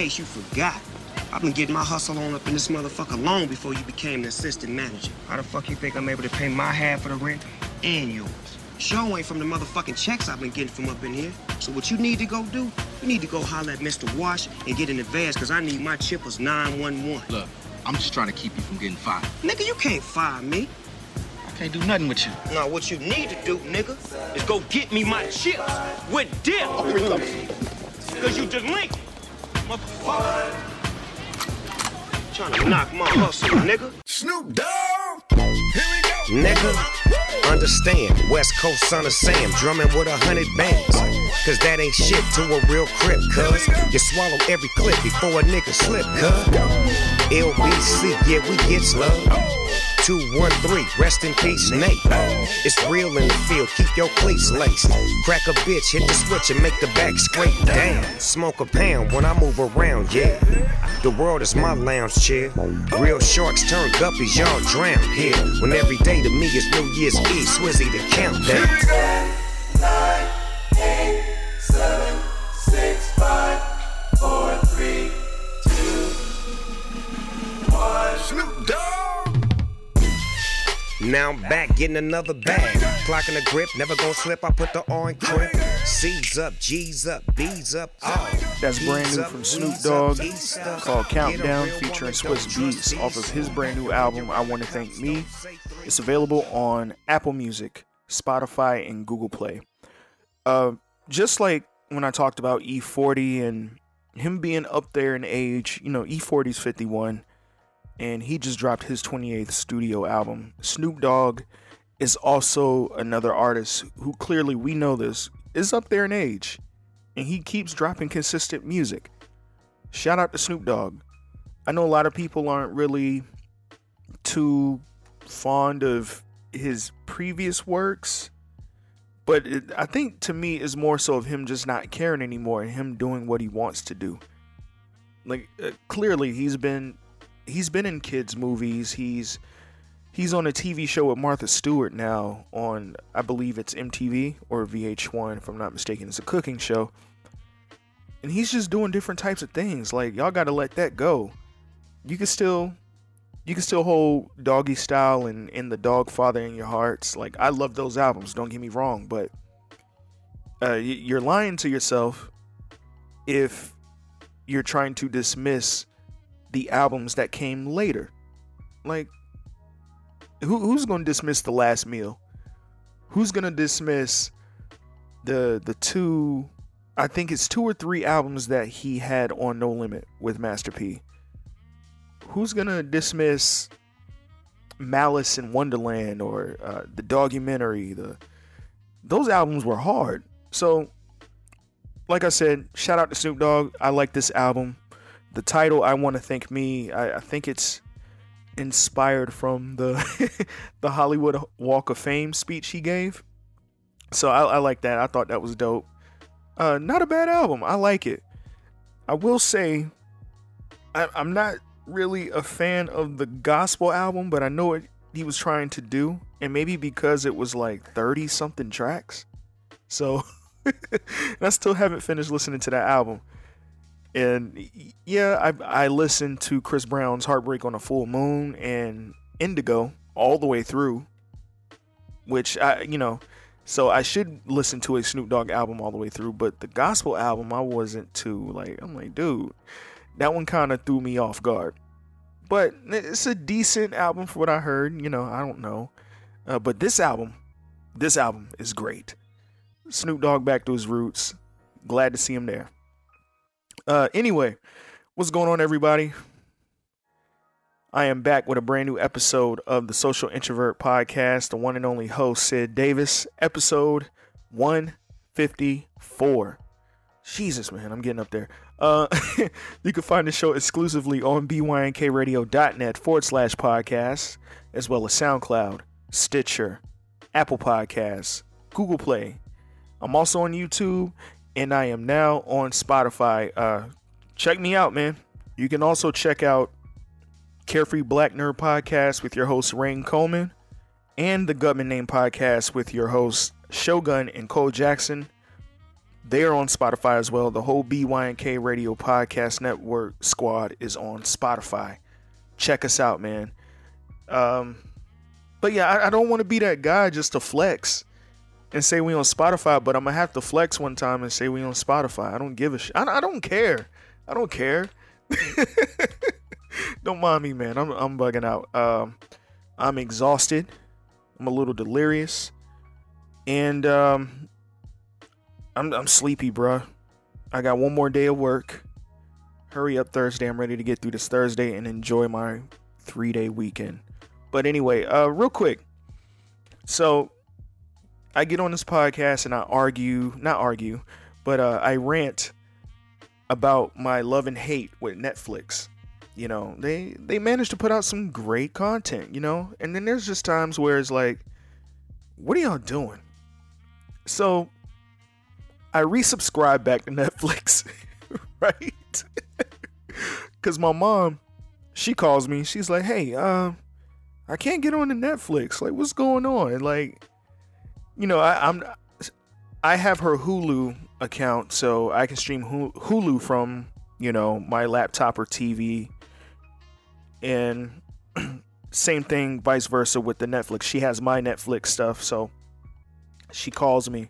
case you forgot, I've been getting my hustle on up in this motherfucker long before you became the assistant manager. How the fuck you think I'm able to pay my half of the rent and yours? Show ain't from the motherfucking checks I've been getting from up in here. So what you need to go do, you need to go holler at Mr. Wash and get in advance, cause I need my chippers 911. Look, I'm just trying to keep you from getting fired. Nigga, you can't fire me. I can't do nothing with you. Now, what you need to do, nigga, is go get me my chips with dip. Cause you delinquent, motherfucker. Trying to knock my hustle, nigga. Snoop Dogg. Here we go. Nigga, understand, West Coast son of Sam, drumming with a hundred bands. Cause that ain't shit to a real crip, cuz. You swallow every clip before a nigga slip, cuz. LBC, yeah, we get love. 213, rest in peace, Nate. It's real in the field, keep your cleats laced. Crack a bitch, hit the switch and make the back scrape down. Smoke a pound when I move around, yeah. The world is my lounge chair. Real sharks turn guppies, y'all drown here. When every day to me is New Year's Eve, Swizzy the countdown. Now I'm back getting another bag. Clocking the grip, never gonna slip. I put the in crib. C's up, G's up, B's up. Oh, That's brand new from Snoop Dogg called Countdown featuring Swizz Beatz off of his brand new album I Wanna Thank Me. It's available on Apple Music, Spotify, and Google Play. Uh, just like when I talked about E40 and him being up there in age, you know, E40's 51, and he just dropped his 28th studio album. Snoop Dogg is also another artist who clearly we know this is up there in age, and he keeps dropping consistent music. Shout out to Snoop Dogg. I know a lot of people aren't really too fond of his previous works, but it, I think to me is more so of him just not caring anymore and him doing what he wants to do. Like uh, clearly he's been he's been in kids movies. He's he's on a TV show with Martha Stewart now on I believe it's MTV or VH1 if I'm not mistaken. It's a cooking show. And he's just doing different types of things. Like y'all got to let that go. You can still you can still hold Doggystyle and in the dog father in your hearts. Like I love those albums, don't get me wrong, but uh, you're lying to yourself if you're trying to dismiss the albums that came later. Like who, who's going to dismiss the last meal? Who's going to dismiss the the two I think it's two or three albums that he had on No Limit with Master P. Who's going to dismiss Malice in Wonderland or uh, the documentary? The those albums were hard. So like I said, shout out to Snoop Dogg. I like this album. The title I want to thank me. I, I think it's inspired from the the Hollywood Walk of Fame speech he gave. So I, I like that. I thought that was dope. Uh, not a bad album. I like it. I will say, I, I'm not really a fan of the gospel album, but I know what he was trying to do, and maybe because it was like 30 something tracks. So I still haven't finished listening to that album. And yeah, I I listened to Chris Brown's Heartbreak on a Full Moon and Indigo all the way through, which I you know, so I should listen to a Snoop Dogg album all the way through. But the gospel album, I wasn't too like I'm like, dude, that one kind of threw me off guard. But it's a decent album for what I heard. You know, I don't know, uh, but this album, this album is great. Snoop Dogg back to his roots. Glad to see him there. Uh, anyway, what's going on, everybody? I am back with a brand new episode of the Social Introvert Podcast, the one and only host, Sid Davis, episode 154. Jesus, man, I'm getting up there. Uh, you can find the show exclusively on bynkradio.net forward slash podcast, as well as SoundCloud, Stitcher, Apple Podcasts, Google Play. I'm also on YouTube, and I am now on Spotify. Uh, check me out, man. You can also check out Carefree Black Nerd Podcast with your host Rain Coleman, and the Gutman Name Podcast with your hosts Shogun and Cole Jackson. They are on Spotify as well. The whole BYNK Radio Podcast Network squad is on Spotify. Check us out, man. Um, but yeah, I, I don't want to be that guy just to flex and say we on Spotify, but I'm gonna have to flex one time and say we on Spotify. I don't give a shit. I, I don't care. I don't care. don't mind me, man. I'm I'm bugging out. Um, I'm exhausted. I'm a little delirious, and um, I'm I'm sleepy, bruh. I got one more day of work. Hurry up Thursday. I'm ready to get through this Thursday and enjoy my three day weekend. But anyway, uh, real quick. So I get on this podcast and I argue, not argue, but uh, I rant about my love and hate with Netflix. You know, they they managed to put out some great content, you know, and then there's just times where it's like, what are y'all doing? So I resubscribe back to Netflix, right? Cause my mom, she calls me. She's like, "Hey, uh, I can't get on the Netflix. Like, what's going on?" Like, you know, I, I'm, I have her Hulu account, so I can stream Hulu from you know my laptop or TV. And same thing, vice versa with the Netflix. She has my Netflix stuff, so she calls me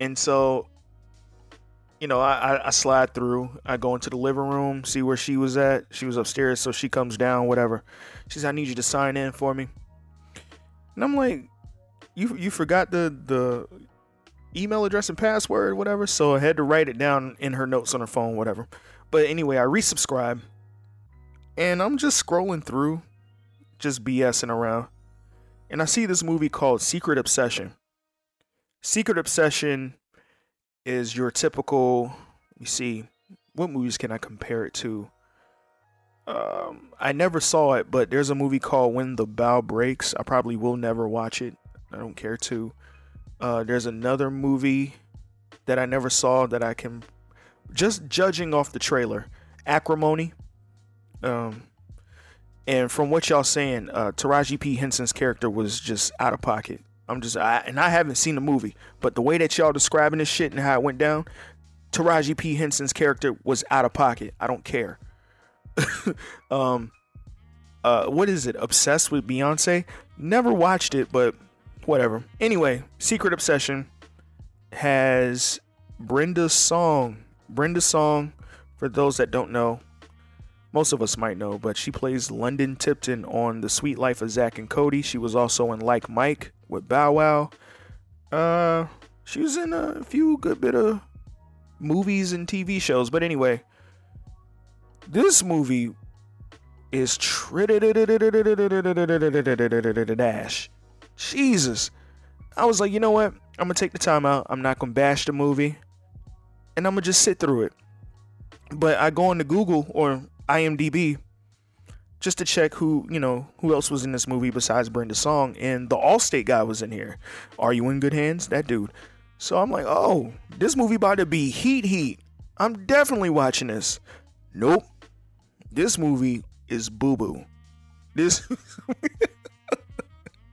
and so, you know, I, I slide through. I go into the living room, see where she was at. She was upstairs, so she comes down, whatever. She says, I need you to sign in for me. And I'm like, you you forgot the the email address and password, whatever. So I had to write it down in her notes on her phone, whatever. But anyway, I resubscribe. And I'm just scrolling through, just BSing around. And I see this movie called Secret Obsession. Secret Obsession is your typical. You see, what movies can I compare it to? Um, I never saw it, but there's a movie called When the Bow Breaks. I probably will never watch it. I don't care to. Uh, there's another movie that I never saw that I can, just judging off the trailer, Acrimony. Um, and from what y'all saying, uh, Taraji P Henson's character was just out of pocket. I'm just, I, and I haven't seen the movie, but the way that y'all describing this shit and how it went down, Taraji P Henson's character was out of pocket. I don't care. um, uh, what is it? Obsessed with Beyonce? Never watched it, but whatever. Anyway, Secret Obsession has Brenda Song. Brenda Song, for those that don't know, most of us might know, but she plays London Tipton on The Sweet Life of Zack and Cody. She was also in Like Mike with Bow Wow. Uh, she was in a few good bit of movies and TV shows. But anyway, this movie is dash. Jesus. I was like, you know what? I'm gonna take the time out. I'm not gonna bash the movie, and I'm gonna just sit through it. But I go into Google or IMDb just to check who you know who else was in this movie besides Brenda Song, and the Allstate guy was in here. Are you in good hands? That dude. So I'm like, oh, this movie about to be heat heat. I'm definitely watching this. Nope. This movie is boo boo. This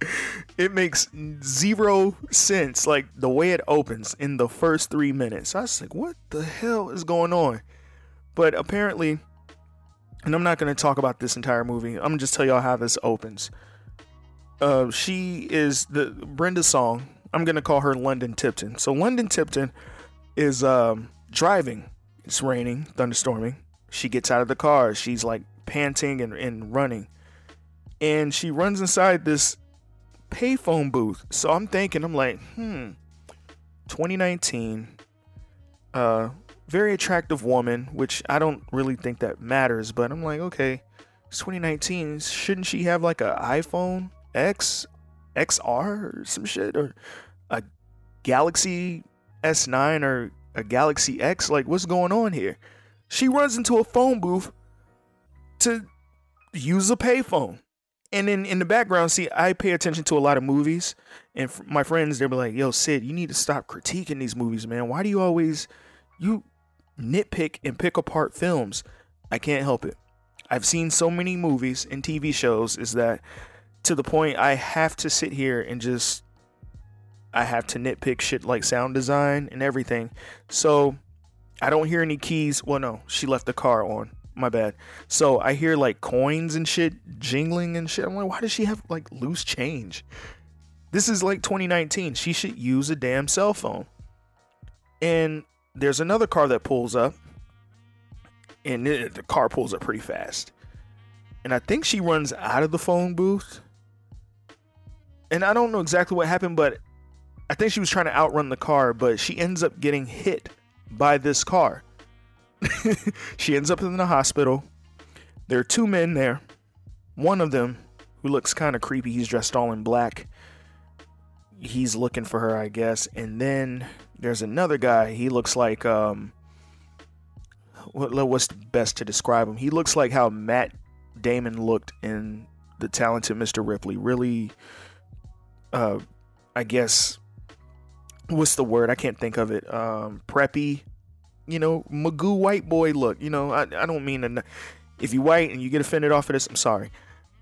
it makes zero sense. Like the way it opens in the first three minutes. I was like, what the hell is going on? But apparently and I'm not going to talk about this entire movie. I'm going to just tell y'all how this opens. Uh, she is the Brenda Song. I'm going to call her London Tipton. So London Tipton is um, driving. It's raining, thunderstorming. She gets out of the car. She's like panting and, and running. And she runs inside this payphone booth. So I'm thinking, I'm like, hmm, 2019. Uh, very attractive woman, which I don't really think that matters, but I'm like, okay, it's 2019. Shouldn't she have like a iPhone X, XR or some shit, or a Galaxy S9 or a Galaxy X? Like, what's going on here? She runs into a phone booth to use a payphone. And then in the background, see, I pay attention to a lot of movies, and my friends, they'll be like, "Yo, Sid, you need to stop critiquing these movies, man. Why do you always you nitpick and pick apart films. I can't help it. I've seen so many movies and TV shows is that to the point I have to sit here and just I have to nitpick shit like sound design and everything. So I don't hear any keys. Well, no, she left the car on. My bad. So I hear like coins and shit jingling and shit. I'm like, why does she have like loose change? This is like 2019. She should use a damn cell phone. And there's another car that pulls up, and it, the car pulls up pretty fast. And I think she runs out of the phone booth. And I don't know exactly what happened, but I think she was trying to outrun the car, but she ends up getting hit by this car. she ends up in the hospital. There are two men there. One of them, who looks kind of creepy, he's dressed all in black. He's looking for her, I guess. And then there's another guy. He looks like um what's best to describe him? He looks like how Matt Damon looked in The Talented Mr. Ripley. Really uh I guess what's the word? I can't think of it. Um preppy you know, Magoo white boy look. You know, I, I don't mean to, if you white and you get offended off of this, I'm sorry,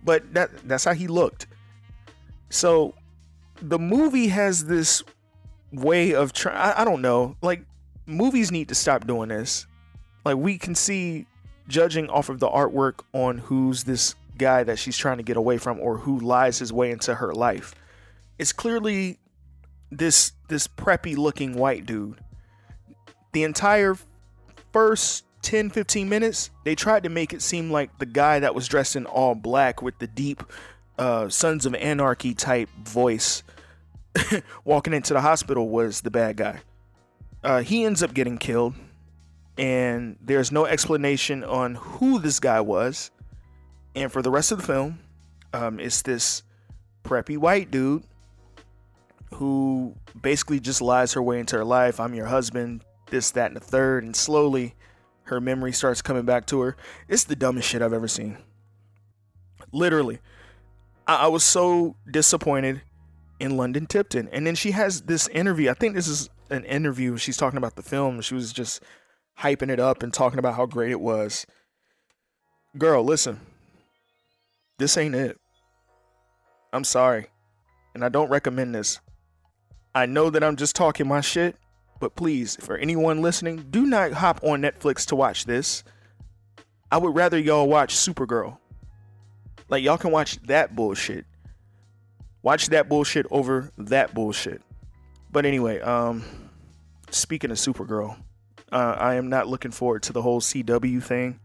but that that's how he looked. So the movie has this way of trying. I don't know, like movies need to stop doing this. Like we can see judging off of the artwork on who's this guy that she's trying to get away from or who lies his way into her life. It's clearly this this preppy looking white dude the entire first 10 15 minutes they tried to make it seem like the guy that was dressed in all black with the deep uh, sons of anarchy type voice walking into the hospital was the bad guy. Uh, he ends up getting killed and there's no explanation on who this guy was. And for the rest of the film um, it's this preppy white dude who basically just lies her way into her life. I'm your husband this, that, and the third, and slowly her memory starts coming back to her. It's the dumbest shit I've ever seen. Literally. I, I was so disappointed in London Tipton. And then she has this interview. I think this is an interview. She's talking about the film. She was just hyping it up and talking about how great it was. Girl, listen. This ain't it. I'm sorry. And I don't recommend this. I know that I'm just talking my shit, but please, for anyone listening, do not hop on Netflix to watch this. I would rather y'all watch Supergirl. Like y'all can watch that bullshit. Watch that bullshit over that bullshit. But anyway, um speaking of Supergirl, uh, I am not looking forward to the whole CW thing.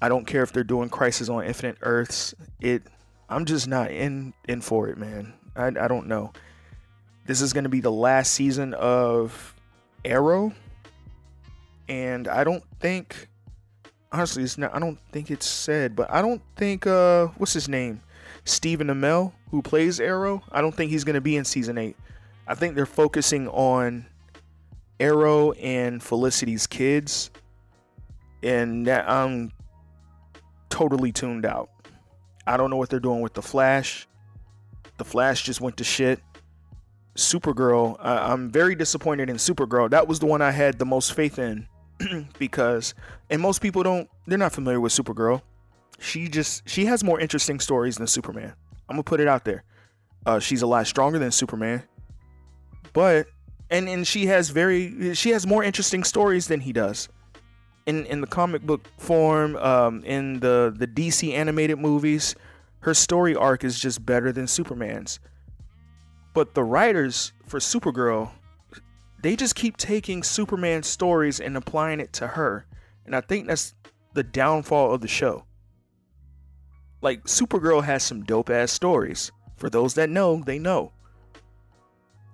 I don't care if they're doing Crisis on Infinite Earths. It I'm just not in in for it, man. I I don't know. This is going to be the last season of Arrow, and I don't think, honestly, it's not. I don't think it's said, but I don't think uh, what's his name, Stephen Amell, who plays Arrow. I don't think he's going to be in season eight. I think they're focusing on Arrow and Felicity's kids, and that I'm totally tuned out. I don't know what they're doing with the Flash. The Flash just went to shit. Supergirl, uh, I'm very disappointed in Supergirl. That was the one I had the most faith in because, and most people don't, they're not familiar with Supergirl. She just, she has more interesting stories than Superman. I'm gonna put it out there. Uh, she's a lot stronger than Superman, but, and and she has very, she has more interesting stories than he does. In in the comic book form, um, in the the DC animated movies, her story arc is just better than Superman's. But the writers for Supergirl, they just keep taking Superman stories and applying it to her. And I think that's the downfall of the show. Like, Supergirl has some dope ass stories. For those that know, they know.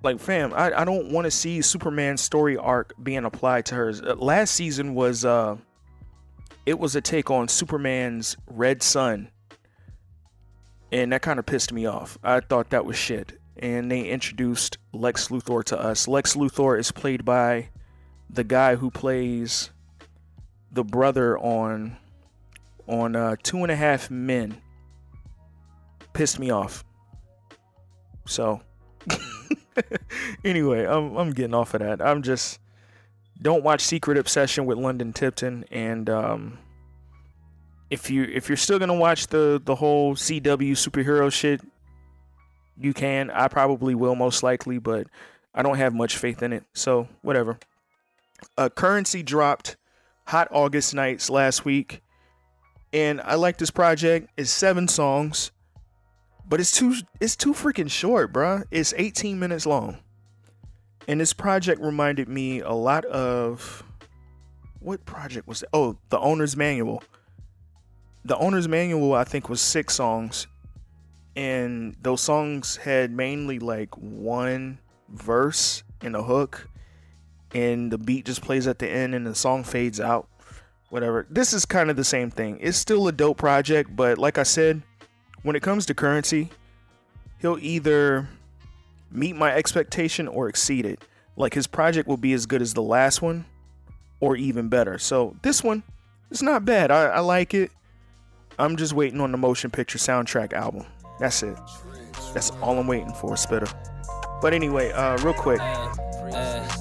Like, fam, I, I don't want to see Superman's story arc being applied to hers. Uh, last season was, uh, it was a take on Superman's Red Sun. And that kind of pissed me off. I thought that was shit and they introduced Lex Luthor to us. Lex Luthor is played by the guy who plays the brother on on uh, Two and a Half Men. Pissed me off. So anyway, I'm I'm getting off of that. I'm just don't watch Secret Obsession with London Tipton and um if you if you're still gonna watch the the whole CW superhero shit, you can. I probably will most likely, but I don't have much faith in it. So whatever. Uh, Curren$y dropped Hot August Nights last week, and I like this project. It's seven songs, but it's too it's too freaking short, bruh. It's 18 minutes long, and this project reminded me a lot of what project was it? Oh, the owner's manual. The owner's manual, I think, was six songs, and those songs had mainly like one verse and a hook and the beat just plays at the end and the song fades out whatever. This is kind of the same thing. It's still a dope project but like i said when it comes to Curren$y he'll either meet my expectation or exceed it. Like his project will be as good as the last one or even better. So this one it's not bad. I, I like it. I'm just waiting on the motion picture soundtrack album that's it that's all i'm waiting for Spitta but anyway uh real quick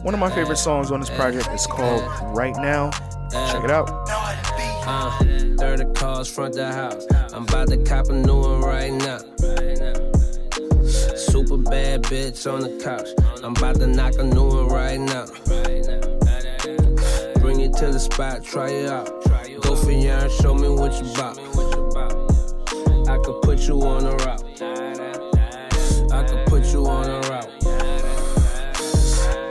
one of my favorite songs on this project is called Right Now. Check it out. Uh, 30 cars front the house. I'm about to cop a new one right now. Super bad bitch on the couch. I'm about to knock a new one right now. Bring it to the spot, try it out. Go for yarn, show me what you bout. You on a route. I could put you on a route.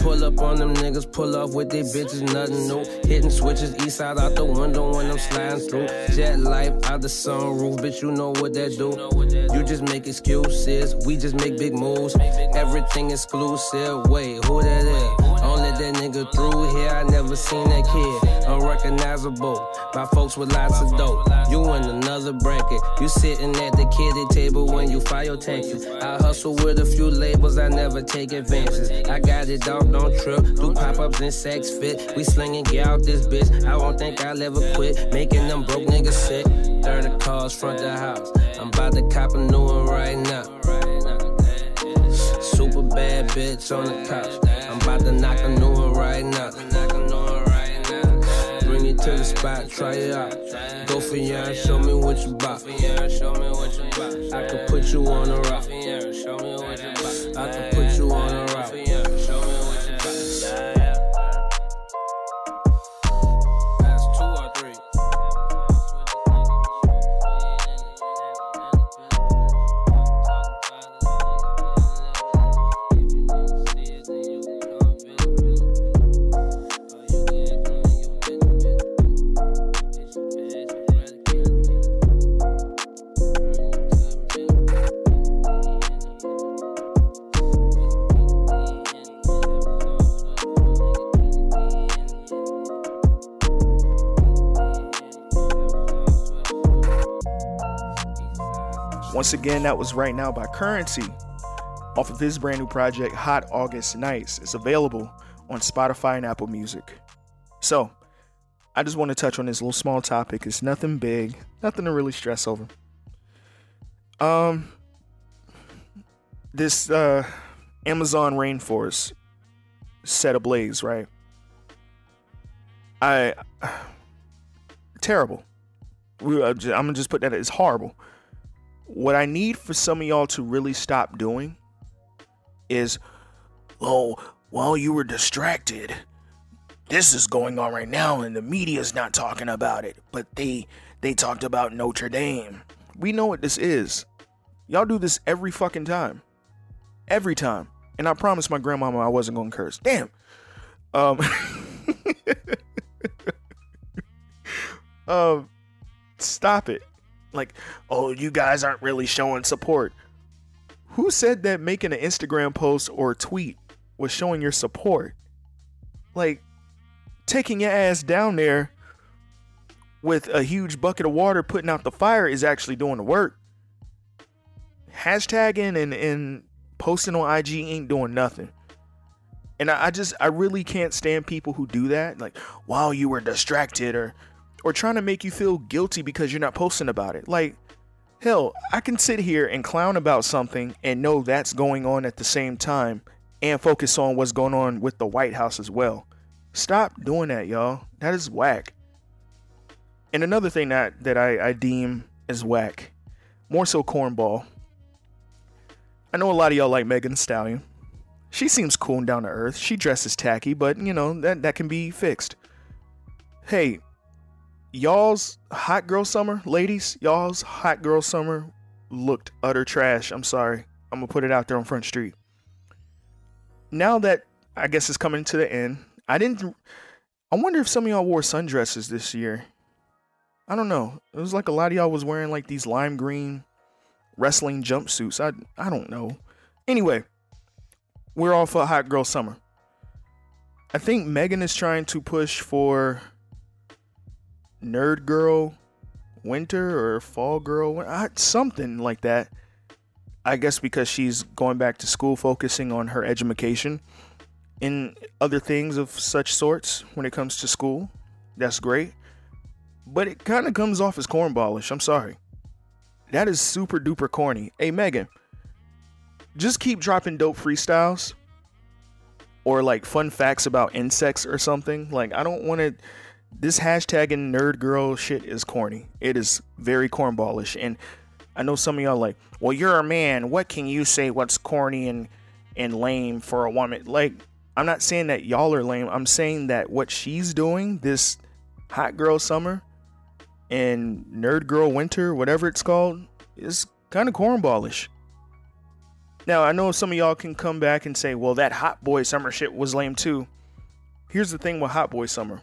Pull up on them niggas, pull off with they bitches, nothing new. Hitting switches, east side out the window when I'm sliding through. Jet life out the sunroof, bitch, you know what that do. You just make excuses, we just make big moves. Everything exclusive, wait, who that is? That nigga through here, I never seen that kid. Unrecognizable, my folks with lots of dope. You in another bracket, you sitting at the kiddie table when you file your taxes. I hustle with a few labels, I never take advances. I got it, dog, don't trip. Do pop ups and sex fit. We slinging get out this bitch. I won't think I'll ever quit. Making them broke niggas sick. 30 cars front the house. I'm about to cop a new one right now. Super bad bitch on the couch. I'm about to knock a new one right now. Bring it to the spot, try it out. Go for yarn, show me what you bout. I could put you on a route. I could put Once again, that was Right Now by Curren$y off of his brand new project, Hot August Nights. It's available on Spotify and Apple Music. So, I just want to touch on this little small topic. It's nothing big, nothing to really stress over. Um, this uh, Amazon rainforest set ablaze, right? I terrible. We, uh, I'm gonna just put that. It's horrible. What I need for some of y'all to really stop doing is, oh, while you were distracted, this is going on right now, and the media's not talking about it. But they they talked about Notre Dame. We know what this is. Y'all do this every fucking time, every time. And I promised my grandmama I wasn't gonna curse. Damn. Um. um. Stop it. Like, oh, you guys aren't really showing support. Who said that making an Instagram post or tweet was showing your support? Like, taking your ass down there with a huge bucket of water putting out the fire is actually doing the work. Hashtagging and, and posting on IG ain't doing nothing. And I, I just I really can't stand people who do that. Like, while you were distracted or or trying to make you feel guilty because you're not posting about it. Like, hell, I can sit here and clown about something and know that's going on at the same time and focus on what's going on with the White House as well. Stop doing that, y'all. That is whack. And another thing that, that I, I deem as whack, more so cornball. I know a lot of y'all like Megan Stallion. She seems cool and down to earth. She dresses tacky, but you know, that, that can be fixed. Hey, y'all's hot girl summer, ladies, y'all's hot girl summer looked utter trash. I'm sorry. I'm gonna put it out there on Front Street. Now that I guess it's coming to the end, I didn't. I wonder if some of y'all wore sundresses this year. I don't know. It was like a lot of y'all was wearing like these lime green wrestling jumpsuits. I I don't know. Anyway, we're all for hot girl summer. I think Megan is trying to push for nerd girl winter or fall girl something like that. I guess because she's going back to school focusing on her education and other things of such sorts when it comes to school. That's great. But it kind of comes off as cornballish. I'm sorry. That is super duper corny. Hey, Megan, just keep dropping dope freestyles or like fun facts about insects or something. Like, I don't want to. This hashtag and nerd girl shit is corny. It is very cornballish. And I know some of y'all like, well, you're a man. What can you say what's corny and, and lame for a woman? Like, I'm not saying that y'all are lame. I'm saying that what she's doing, this hot girl summer and nerd girl winter, whatever it's called, is kind of cornballish. Now, I know some of y'all can come back and say, well, that hot boy summer shit was lame too. Here's the thing with hot boy summer.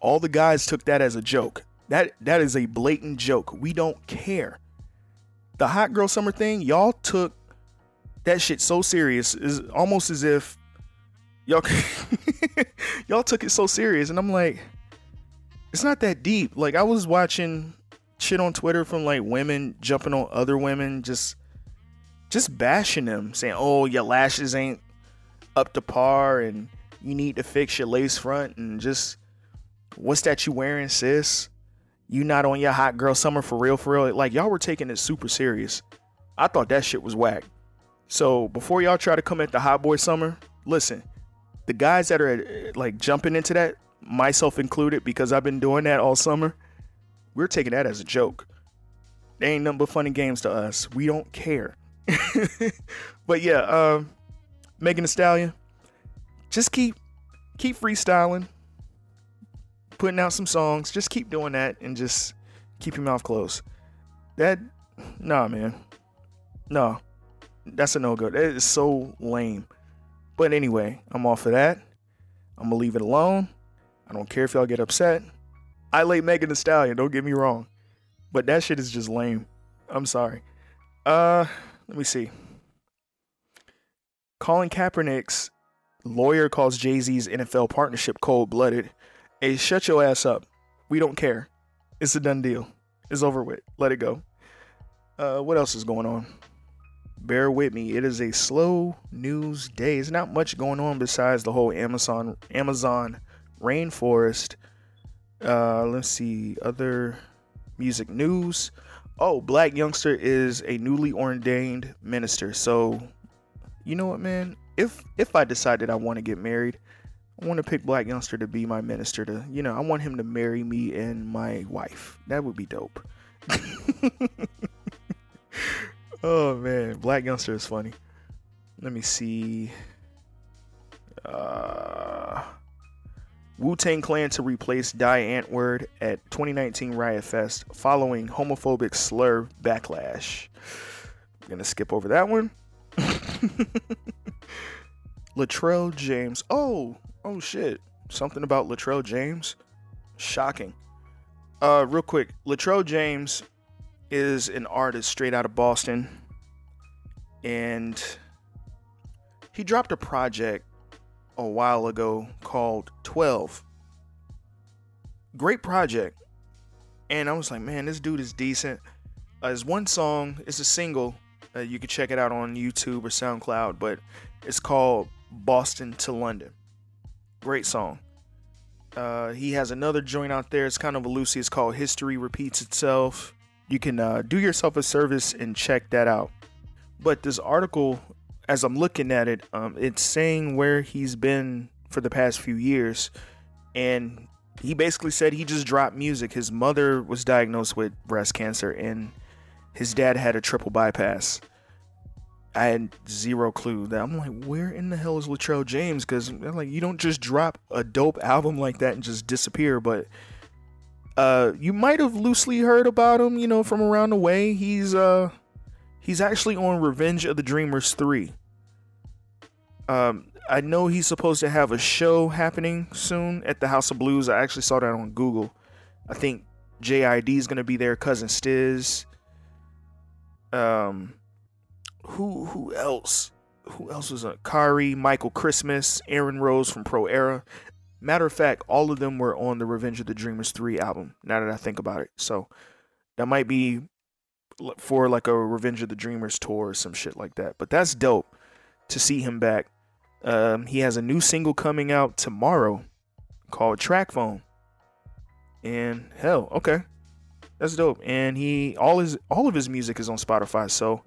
All the guys took that as a joke. That that is a blatant joke. We don't care. The hot girl summer thing, y'all took that shit so serious. Is almost as if y'all y'all took it so serious and I'm like it's not that deep. Like I was watching shit on Twitter from like women jumping on other women just just bashing them, saying, "Oh, your lashes ain't up to par, and you need to fix your lace front." And just, what's that you wearing, sis? You not on your hot girl summer for real, for real? Like y'all were taking it super serious. I thought that shit was whack. So before y'all try to come at the hot boy summer, listen, the guys that are like jumping into that, myself included, because I've been doing that all summer, we're taking that as a joke. They ain't nothing but funny games to us. We don't care. but yeah, um, Megan Thee Stallion, just keep keep freestyling, putting out some songs. Just keep doing that and just keep your mouth closed. That, nah, man, no, that's a no go. That is so lame. But anyway, I'm off of that. I'm gonna leave it alone. I don't care if y'all get upset. I like Megan Thee Stallion. Don't get me wrong, but that shit is just lame. I'm sorry. Uh, let me see. Colin Kaepernick's lawyer calls Jay Z's NFL partnership cold blooded. Hey, shut your ass up. We don't care. It's a done deal. It's over with. Let it go. Uh, what else is going on? Bear with me. It is a slow news day. There's not much going on besides the whole Amazon Amazon rainforest. Uh, let's see other music news oh, Black Youngsta is a newly ordained minister. So, you know what, man? If if I decided I want to get married, I want to pick Black Youngsta to be my minister. To you know, I want him to marry me and my wife. That would be dope. oh man, Black Youngsta is funny. Let me see. Uh, Wu Tang Clan to replace Die Antwoord at 2019 Riot Fest following homophobic slur backlash. I'm gonna skip over that one. Latrell James. Oh, oh shit. Something about Latrell James. Shocking. Uh, real quick, Latrell James is an artist straight out of Boston, and he dropped a project a while ago called 12. Great project. And I was like, man, this dude is decent. Uh, it's one song, it's a single. Uh, you can check it out on YouTube or SoundCloud, but it's called Boston to London. Great song. Uh, he has another joint out there. It's kind of a Lucy. It's called History Repeats Itself. You can uh, do yourself a service and check that out. But this article as I'm looking at it, um, it's saying where he's been for the past few years, and he basically said he just dropped music. His mother was diagnosed with breast cancer, and his dad had a triple bypass. I had zero clue that I'm like, where in the hell is Latrell James? Because like you don't just drop a dope album like that and just disappear. But uh, you might have loosely heard about him, you know, from around the way. He's uh, he's actually on Revenge of the Dreamers three. Um, I know he's supposed to have a show happening soon at the House of Blues. I actually saw that on Google. I think JID is gonna be there. Cousin Stiz. Um, who who else? Who else was on? Kari, Michael Christmas, Aaron Rose from Pro Era. Matter of fact, all of them were on the Revenge of the Dreamers 3 album, now that I think about it. So that might be for like a Revenge of the Dreamers tour or some shit like that. But that's dope to see him back. Um, he has a new single coming out tomorrow called Track Phone. And hell, okay. That's dope. And he all his all of his music is on Spotify, so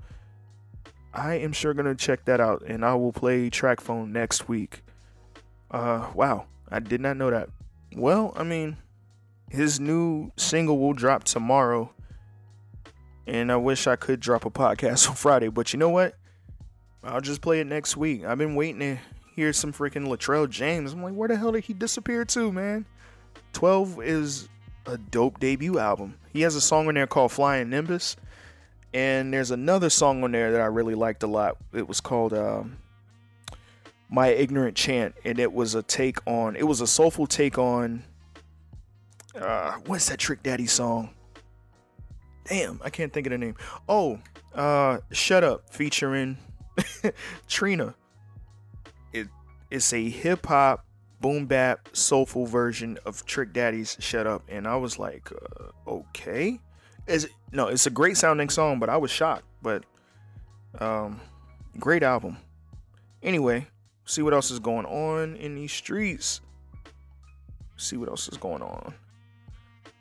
I am sure gonna check that out, and I will play Track Phone next week. Uh, wow, I did not know that. Well, I mean, his new single will drop tomorrow, and I wish I could drop a podcast on Friday, but you know what? I'll just play it next week. I've been waiting to hear some freaking Latrell James. I'm like, where the hell did he disappear to, man? 12 is a dope debut album. He has a song on there called Flying Nimbus and there's another song on there that I really liked a lot. It was called um, "My Ignorant Chant," and it was a take on. It was a soulful take on. Uh, what's that Trick Daddy song? Damn, I can't think of the name. Oh, uh, "Shut Up" featuring Trina. It it's a hip hop boom bap soulful version of Trick Daddy's "Shut Up," and I was like, uh, okay it's no, it's a great sounding song, but I was shocked. But um, great album. Anyway, see what else is going on in these streets. See what else is going on.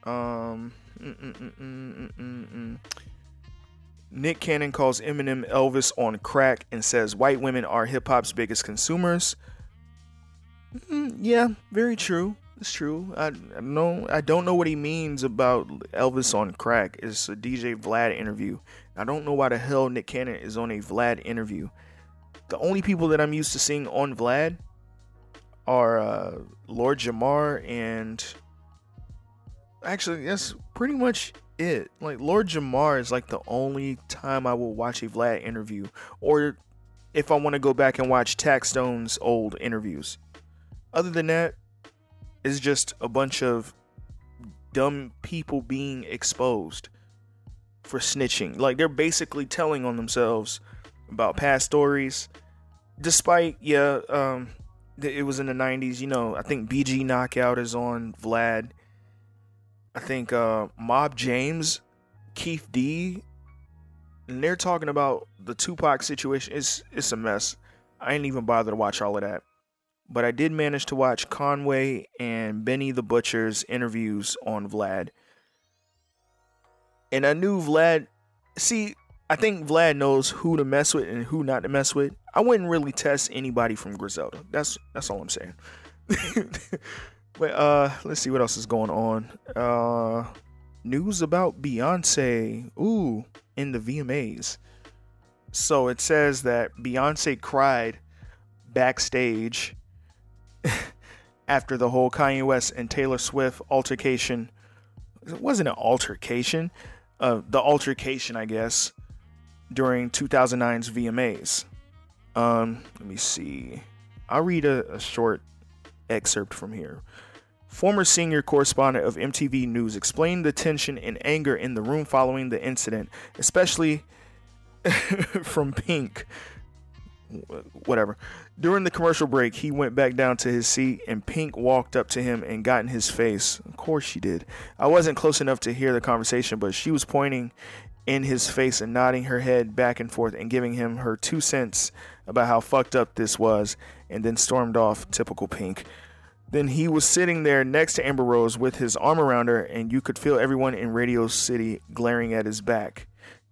Um, mm mm mm, Nick Cannon calls Eminem Elvis on crack and says white women are hip hop's biggest consumers. yeah, very true. It's true. I, I know. I don't know what he means about Elvis on crack. It's a DJ Vlad interview. I don't know why the hell Nick Cannon is on a Vlad interview. The only people that I'm used to seeing on Vlad are uh, Lord Jamar and actually that's pretty much it. Like Lord Jamar is like the only time I will watch a Vlad interview, or if I want to go back and watch Taxstone's old interviews. Other than that, is just a bunch of dumb people being exposed for snitching. Like they're basically telling on themselves about past stories. Despite, yeah, um, it was in the 90s, you know, I think BG Knockout is on Vlad. I think uh, Mob James, Keefe D, and they're talking about the Tupac situation. It's it's a mess. I ain't even bother to watch all of that but I did manage to watch Conway and Benny the Butcher's interviews on Vlad. And I knew Vlad. See, I think Vlad knows who to mess with and who not to mess with. I wouldn't really test anybody from Griselda. That's that's all I'm saying. but uh, let's see what else is going on. Uh, news about Beyonce. Ooh, in the VMAs. So it says that Beyonce cried backstage after the whole Kanye West and Taylor Swift altercation. It wasn't an altercation, uh, the altercation, I guess, during 2009's VMAs. Um, let me see. I'll read a, a short excerpt from here. Former senior correspondent of MTV News explained the tension and anger in the room following the incident, especially from Pink, whatever. During the commercial break, he went back down to his seat and Pink walked up to him and got in his face. Of course she did. I wasn't close enough to hear the conversation, but she was pointing in his face and nodding her head back and forth and giving him her two cents about how fucked up this was and then stormed off, typical Pink. Then he was sitting there next to Amber Rose with his arm around her, and you could feel everyone in Radio City glaring at his back.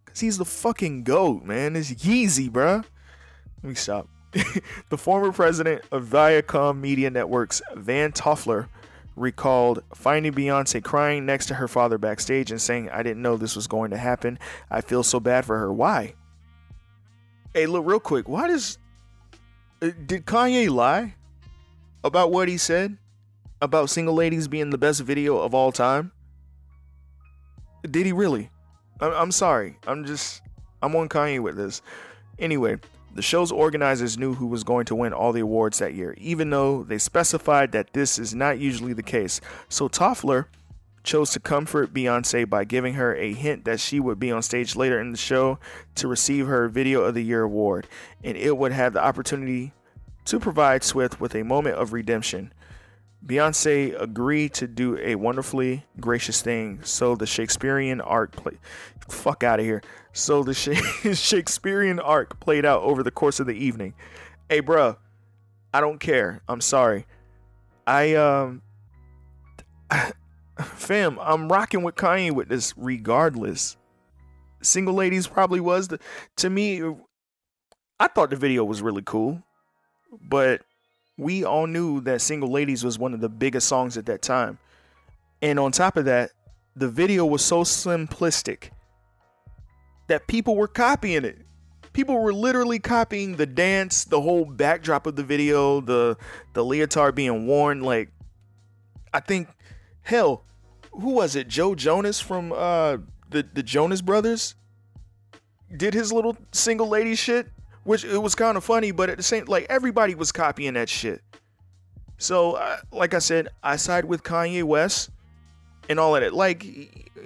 Cause he's the fucking goat, man. It's Yeezy, bruh. Let me stop. The former president of Viacom Media Networks, Van Toffler, recalled finding Beyonce crying next to her father backstage and saying, I didn't know this was going to happen. I feel so bad for her. Why? Hey, look, real quick. Why does uh, did Kanye lie about what he said about single ladies being the best video of all time? Did he really? I'm, I'm sorry. I'm just I'm on Kanye with this. Anyway, the show's organizers knew who was going to win all the awards that year, even though they specified that this is not usually the case. So Toffler chose to comfort Beyonce by giving her a hint that she would be on stage later in the show to receive her Video of the Year award, and it would have the opportunity to provide Swift with a moment of redemption. Beyonce agreed to do a wonderfully gracious thing, so the Shakespearean arc play fuck out of here. So the Shakespearean arc played out over the course of the evening. Hey, bro, I don't care. I'm sorry. I um, fam, I'm rocking with Kanye with this regardless. Single ladies probably was the to me. I thought the video was really cool, but we all knew that Single Ladies was one of the biggest songs at that time. And on top of that, the video was so simplistic that people were copying it. People were literally copying the dance, the whole backdrop of the video, the the leotard being worn like I think hell, who was it? Joe Jonas from uh the the Jonas Brothers did his little single lady shit which it was kind of funny, but at the same like everybody was copying that shit. So, uh, like I said, I side with Kanye West and all of that. Like,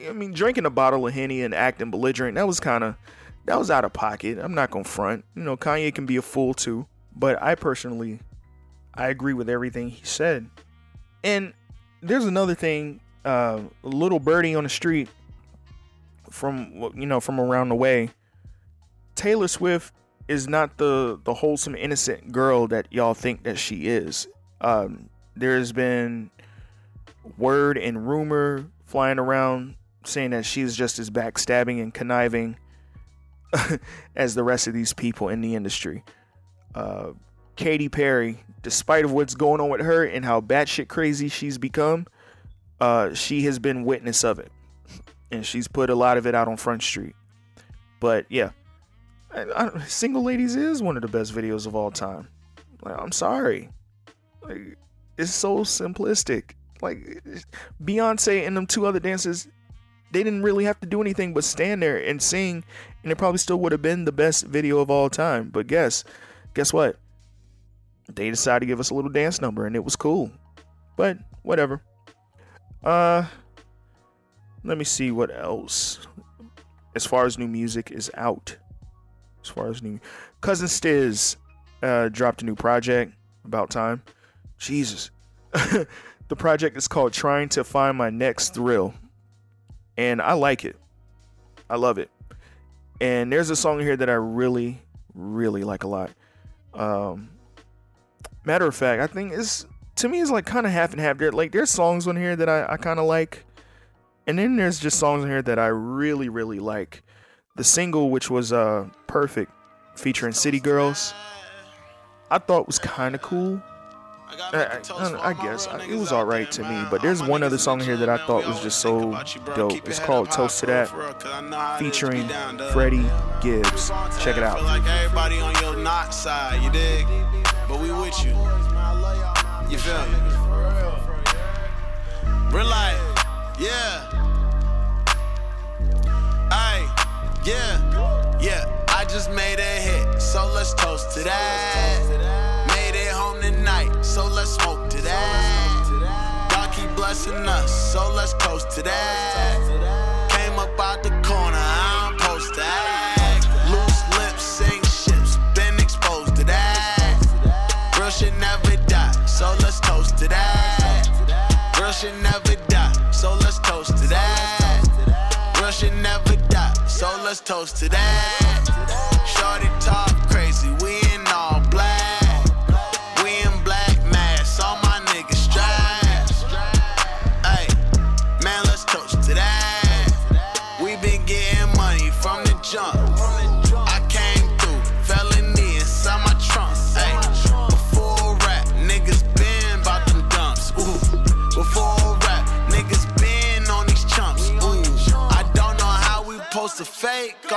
I mean, drinking a bottle of henny and acting belligerent that was kind of that was out of pocket. I'm not gonna front. You know, Kanye can be a fool too, but I personally, I agree with everything he said. And there's another thing. Uh, little birdie on the street from you know from around the way. Taylor Swift is not the the wholesome innocent girl that y'all think that she is. Um, there's been word and rumor flying around saying that she's just as backstabbing and conniving as the rest of these people in the industry. Uh, Katy Perry, despite of what's going on with her and how batshit crazy she's become, uh, she has been witness of it, and she's put a lot of it out on Front Street. But yeah, I, I, Single Ladies is one of the best videos of all time. Like, I'm sorry. Like, it's so simplistic. Like Beyonce and them two other dancers, they didn't really have to do anything but stand there and sing, and it probably still would have been the best video of all time. But guess, guess what? They decided to give us a little dance number, and it was cool. But whatever. Uh, let me see what else. As far as new music is out as far as new cousin Stizz uh, dropped a new project about time. Jesus. the project is called Trying to Find My Next Thrill. And I like it. I love it. And there's a song here that I really, really like a lot. Um, matter of fact, I think it's to me it's like kind of half and half. There, like there's songs on here that I, I kind of like, and then there's just songs on here that I really, really like the single, which was uh, Perfect, featuring City Girls, I thought was kind of cool. I, I, I guess I, it was alright to me, but there's one other song here that I thought was just so dope. It's called Toast to That, featuring Freddie Gibbs. Check it out. Like everybody on your not side, you dig? But we with you. You feel me? Real life, yeah. Yeah, yeah, I just made a hit, so let's toast to that. Made it home tonight, so let's smoke to that. God keep blessing us, so let's toast to that. Came up out the corner, I don't post that. Loose lips, sink ships, been exposed to that. Real shit never die, so let's toast to that. Real shit never die, so let's toast to that. Real shit never let's toast to that. Shorty talk crazy, we in all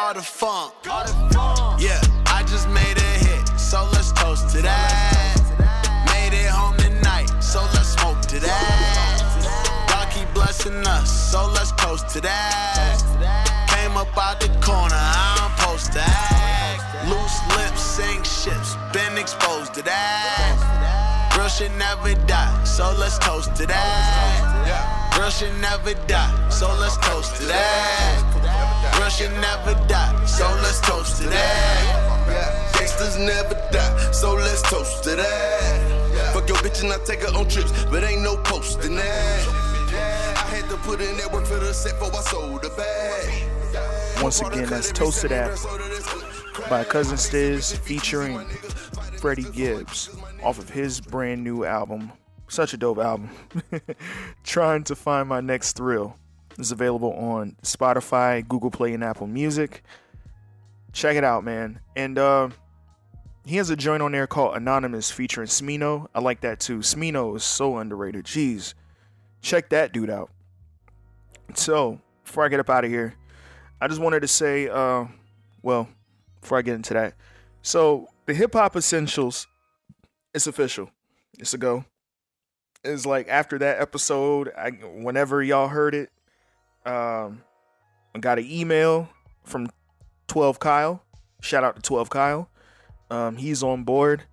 all the funk. Yeah, I just made a hit, so let's toast to that. Made it home tonight, so let's smoke to that. God keep blessing us, so let's toast to that. Came up out the corner, I'm supposed to act. Loose lips sink ships, been exposed to that. Real shit never die, so let's toast to that. Shit never die, so let's toast to that. Shit never die, so let's toast to that. Gangsters never die, so let's toast to that. Fuck your bitch and I take her on trips, but ain't no posting that. I had to put in that work for the set I sold the bag. Once again, that's Toast to That by Cousin Stizz featuring Freddie Gibbs off of his brand new album. Such a dope album. Trying to find my next thrill is available on Spotify, Google Play, and Apple Music. Check it out, man. And uh, he has a joint on there called Anonymous featuring Smino. I like that too. Smino is so underrated. Jeez. Check that dude out. So, before I get up out of here, I just wanted to say, uh, well, before I get into that, so the Hip Hop Essentials, it's official. It's a go. It's like after that episode, I whenever y'all heard it, um, I got an email from 12 Kyle. Shout out to 12 Kyle. Um, he's on board.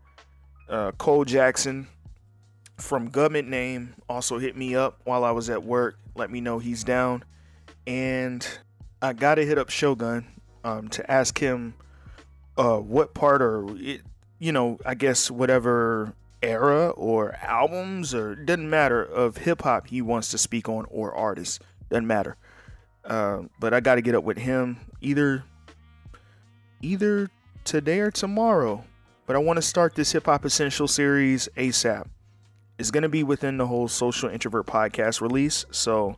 Uh, Cole Jackson from Government Name also hit me up while I was at work. Let me know he's down. And I got to hit up Shogun um, to ask him uh, what part or, it, you know, I guess whatever era or albums or doesn't matter of hip hop he wants to speak on or artists. Doesn't matter. Uh, but I got to get up with him either either today or tomorrow. But I want to start this Hip Hop Essential series ASAP. It's going to be within the whole Social Introvert podcast release. So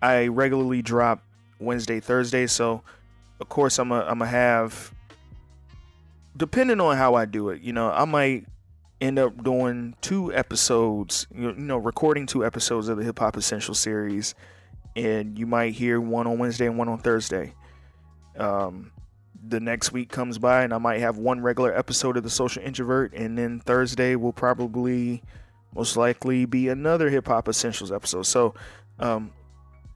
I regularly drop Wednesday, Thursday. So of course I'm going to have, depending on how I do it, you know, I might end up doing two episodes, you know, recording two episodes of the Hip Hop Essential series. And you might hear one on Wednesday and one on Thursday. Um, the next week comes by and I might have one regular episode of the Social Introvert, and then Thursday will probably most likely be another Hip Hop Essentials episode. So, um,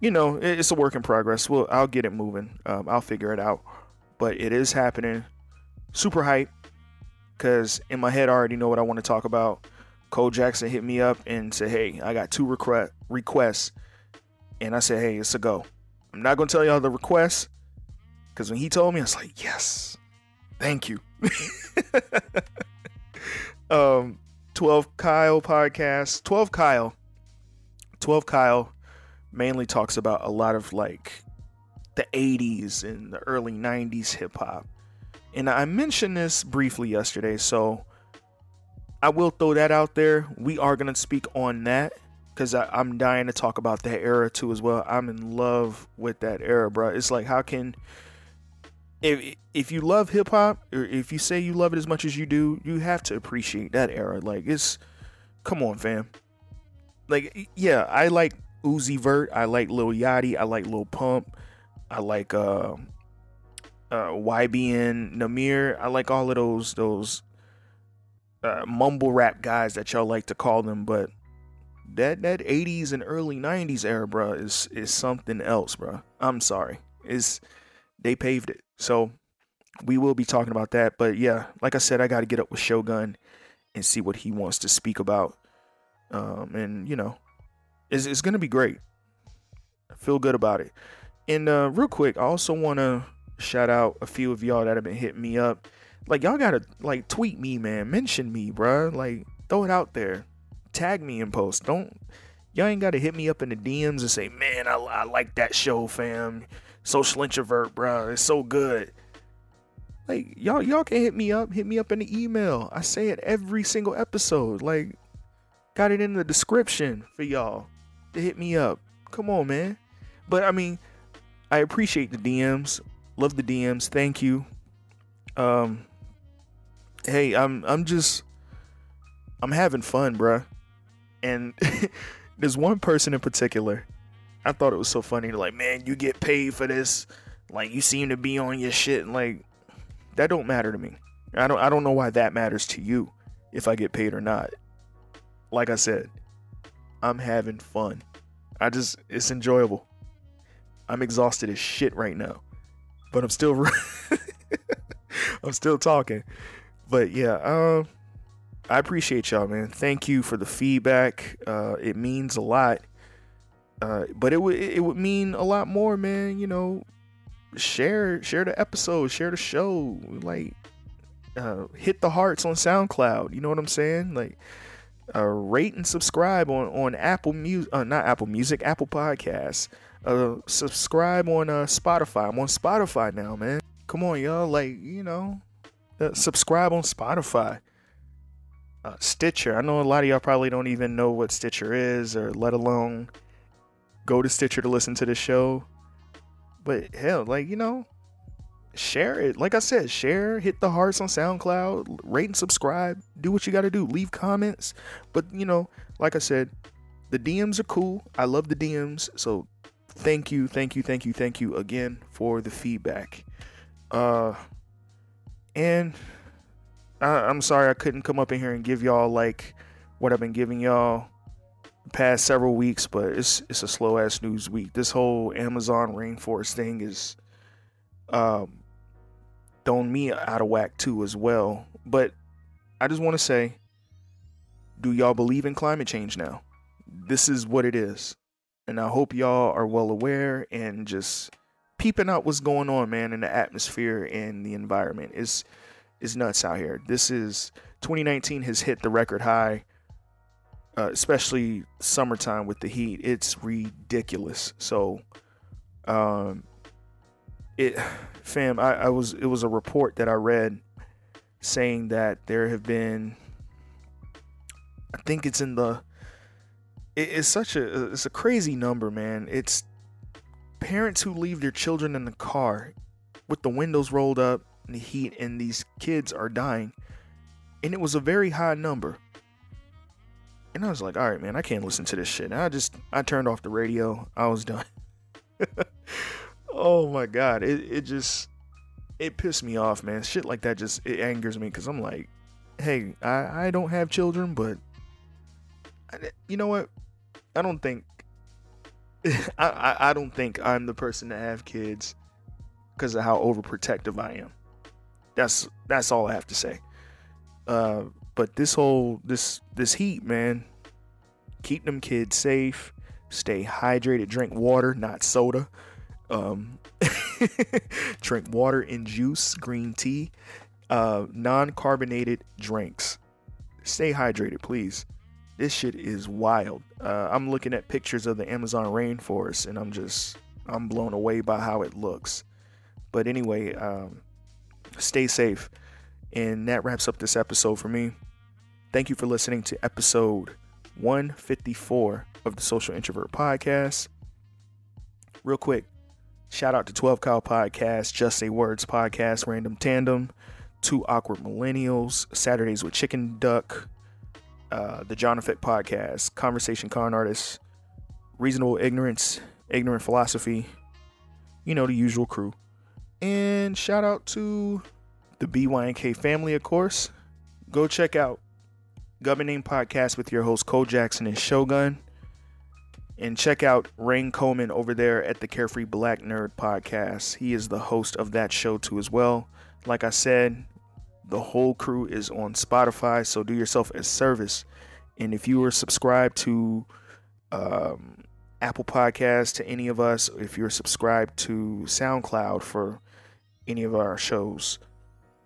you know, it's a work in progress. Well, I'll get it moving. Um, I'll figure it out, but it is happening. Super hype because in my head I already know what I want to talk about. Cole Jackson hit me up and said, "Hey, I got two request requests," and I said, "Hey, it's a go." I'm not gonna tell y'all the requests because when he told me, I was like, yes, thank you. um, 12 Kyle podcast. 12 Kyle. 12 Kyle mainly talks about a lot of like the 80s and the early 90s hip hop. And I mentioned this briefly yesterday, so I will throw that out there. We are going to speak on that because I'm dying to talk about that era too as well. I'm in love with that era, bro. It's like, how can if if you love hip hop or if you say you love it as much as you do, you have to appreciate that era. Like it's come on, fam. Like yeah, I like Uzi Vert, I like Lil Yachty, I like Lil Pump, I like uh uh YBN Nahmir. I like all of those those uh, mumble rap guys that y'all like to call them, but that that 80s and early 90s era, bro, is is something else, bro. I'm sorry. Is they paved it. So we will be talking about that. But yeah, like I said, I got to get up with Shogun and see what he wants to speak about. Um, and you know, it's, it's gonna be great. I feel good about it. And uh, real quick, I also want to shout out a few of y'all that have been hitting me up. Like y'all gotta like tweet me, man. Mention me, bruh. Like throw it out there. Tag me in post. Don't y'all ain't gotta hit me up in the DMs and say, man, I, I like that show, fam. Social introvert, bro. It's so good. Like y'all, y'all can hit me up. Hit me up in the email. I say it every single episode. Like, got it in the description for y'all to hit me up. Come on, man. But I mean, I appreciate the DMs. Love the DMs. Thank you. Um, hey, I'm I'm just I'm having fun, bruh. And there's one person in particular I thought it was so funny. Like, man, you get paid for this. Like, you seem to be on your shit. Like, that don't matter to me. I don't I don't know why that matters to you if I get paid or not. Like I said, I'm having fun. I just it's enjoyable. I'm exhausted as shit right now. But I'm still I'm still talking. But yeah, um I appreciate y'all, man. Thank you for the feedback. Uh it means a lot. Uh but it would it would mean a lot more, man, you know, share share the episode, share the show, like uh, hit the hearts on SoundCloud. You know what I'm saying? Like uh, rate and subscribe on on Apple Music, uh, not Apple Music, Apple Podcasts. Uh, subscribe on uh, Spotify. I'm on Spotify now, man. Come on, y'all. Like you know, uh, subscribe on Spotify. Uh, Stitcher. I know a lot of y'all probably don't even know what Stitcher is, or let alone go to Stitcher to listen to the show. But hell, like you know, share it. Like I said, share, hit the hearts on SoundCloud, rate and subscribe, do what you got to do, leave comments. But, you know, like I said, the DMs are cool. I love the DMs. So, thank you, thank you, thank you, thank you again for the feedback. Uh and I, I'm sorry I couldn't come up in here and give y'all like what I've been giving y'all past several weeks, but it's it's a slow ass news week. This whole Amazon rainforest thing is um thrown me out of whack too as well. But I just want to say, do y'all believe in climate change now? This is what it is. And I hope y'all are well aware and just peeping out what's going on, man, in the atmosphere and the environment. It's is nuts out here. This is 2019 has hit the record high, uh, especially summertime with the heat. It's ridiculous. So, um, it fam I, I was it was a report that i read saying that there have been i think it's in the it, it's such a it's a crazy number man. It's parents who leave their children in the car with the windows rolled up and the heat and these kids are dying. And it was a very high number. And i was like all right man i can't listen to this shit. And i just i turned off the radio. I was done oh my god it, it just it pissed me off man. Shit like that just it angers me because i'm like hey i i don't have children but I, you know what? I don't think I, I i don't think i'm the person to have kids because of how overprotective i am. That's that's all i have to say. Uh but this whole this this heat man keep them kids safe stay hydrated drink water not soda um, drink water and juice, green tea, uh, non carbonated drinks. Stay hydrated, please. This shit is wild. Uh, I'm looking at pictures of the Amazon rainforest and I'm just, I'm blown away by how it looks. But anyway, um, stay safe. And that wraps up this episode for me. Thank you for listening to episode 154 of the Social Introvert Podcast. Real quick, Shout out to 12 Cow Podcast, Just Say Words Podcast, Random Tandem, Two Awkward Millennials, Saturdays with Chicken Duck, uh, the John Effect Podcast, Conversation Con Artists, Reasonable Ignorance, Ignorant Philosophy, you know, the usual crew. And shout out to the BYNK family, of course. Go check out Governing Podcast with your host, Cole Jackson and Shogun. And check out Rain Coleman over there at the Carefree Black Nerd podcast. He is the host of that show too, as well. Like I said, the whole crew is on Spotify, so do yourself a service. And if you are subscribed to um, Apple Podcasts, to any of us, if you're subscribed to SoundCloud for any of our shows,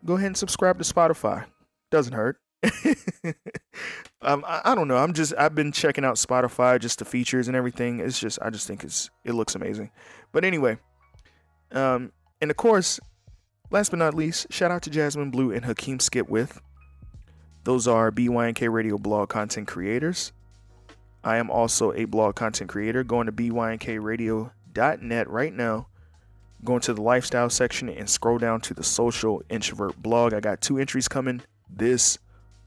go ahead and subscribe to Spotify. Doesn't hurt. um, I, I, don't know. I'm just I've been checking out Spotify, just the features and everything. It's just I just think it's it looks amazing. But anyway, um, and of course, last but not least, shout out to Jasmine Blue and Hakeem Skip with. Those are BYNK Radio blog content creators. I am also a blog content creator. Going to bynkradio.net right now. Going to the lifestyle section and scroll down to the social introvert blog. I got two entries coming this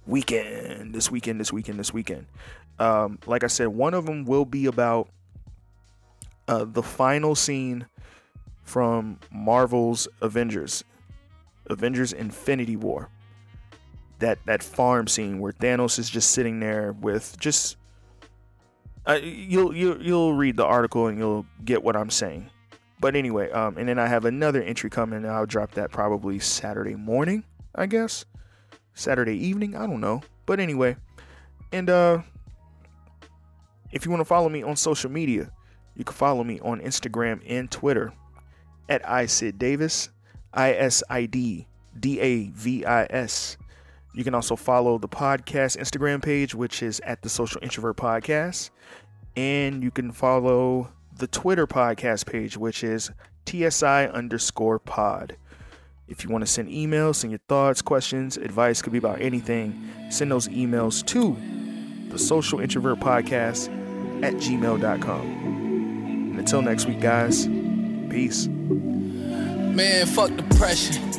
weekend, this weekend, this weekend, this weekend. Um, like I said, one of them will be about uh, the final scene from Marvel's Avengers, Avengers Infinity War. that that farm scene where Thanos is just sitting there with just uh, you'll you'll you'll read the article and you'll get what I'm saying. But anyway, um, and then I have another entry coming. I'll drop that probably Saturday morning, I guess, Saturday evening. I don't know. But anyway, and uh, if you want to follow me on social media, you can follow me on Instagram and Twitter at isid davis, I S I D D A V I S. You can also follow the podcast Instagram page, which is at the Social Introvert Podcast. And you can follow the Twitter podcast page, which is TSI underscore pod. If you want to send emails, send your thoughts, questions, advice, could be about anything, send those emails to the Social Introvert Podcast at gmail.com. And until next week, guys, peace. Man, fuck depression.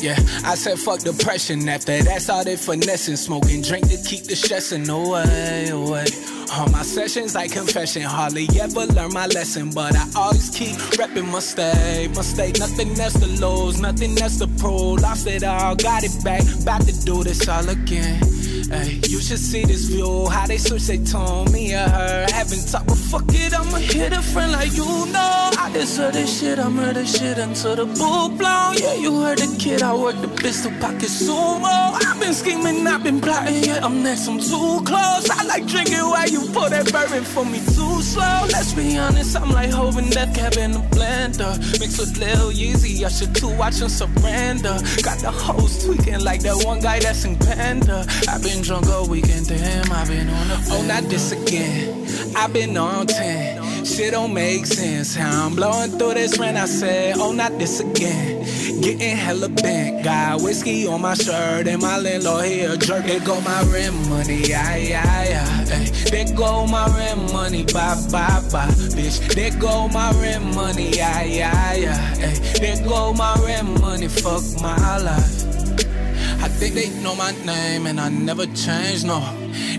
Yeah, I said fuck depression. After that's all they finessing, smoking, drink to keep the stressing away, away. All my sessions like confession, hardly ever learn my lesson, but I always keep repping my stay, my stay. Nothing else to lose, nothing else to prove. Lost it all, got it back, about to do this all again. Hey, you should see this view, how they switch they tone, me or her. Haven't talked, but fuck it, I'ma hit a friend like you know. I deserve this shit, I'm murder shit until the bull blown. Yeah, you heard the kid, I work the pistol pocket sumo. I've been scheming, I've been plotting, yeah, I'm next, I'm too close. I like drinking while you pour that bourbon for me too slow. Let's be honest, I'm like hoving that cab in a blender. Mixed with Lil Yeezy, I should too watch and surrender. Got the hoes tweaking like that one guy that's in Panda. I've been drunk all weekend, damn, I've been on the Oh, not this again. I've been on 10. Shit don't make sense. How I'm blowing through this rent, I said, oh, not this again. Getting hella bent. Got whiskey on my shirt, and my landlord here a jerk. There go my rent money, yeah, yeah, yeah. Hey, there go my rent money, bye, bye, bye, bitch. There go my rent money, yeah, yeah, yeah. Hey, there go my rent money, fuck my life. I think they know my name and I never change, no.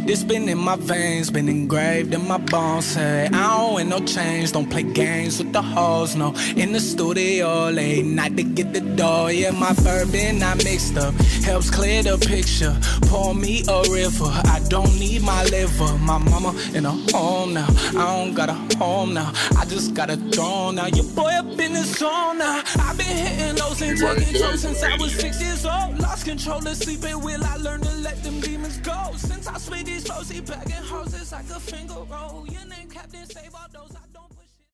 This been in my veins, been engraved in my bones. Say, I don't wear no chains, don't play games with the hoes, no. In the studio late night to get the dough, yeah. My bourbon I mixed up, helps clear the picture. Pour me a river, I don't need my liver. My mama in a home now, I don't got a home now. I just got a throne now. Your boy up in the zone now. I've been hitting those and taking drugs since I was six years old. Lost control of sleeping will I learn to let them demons I split these flows, he bagging houses like a finger roll. Your name, Captain, save all those.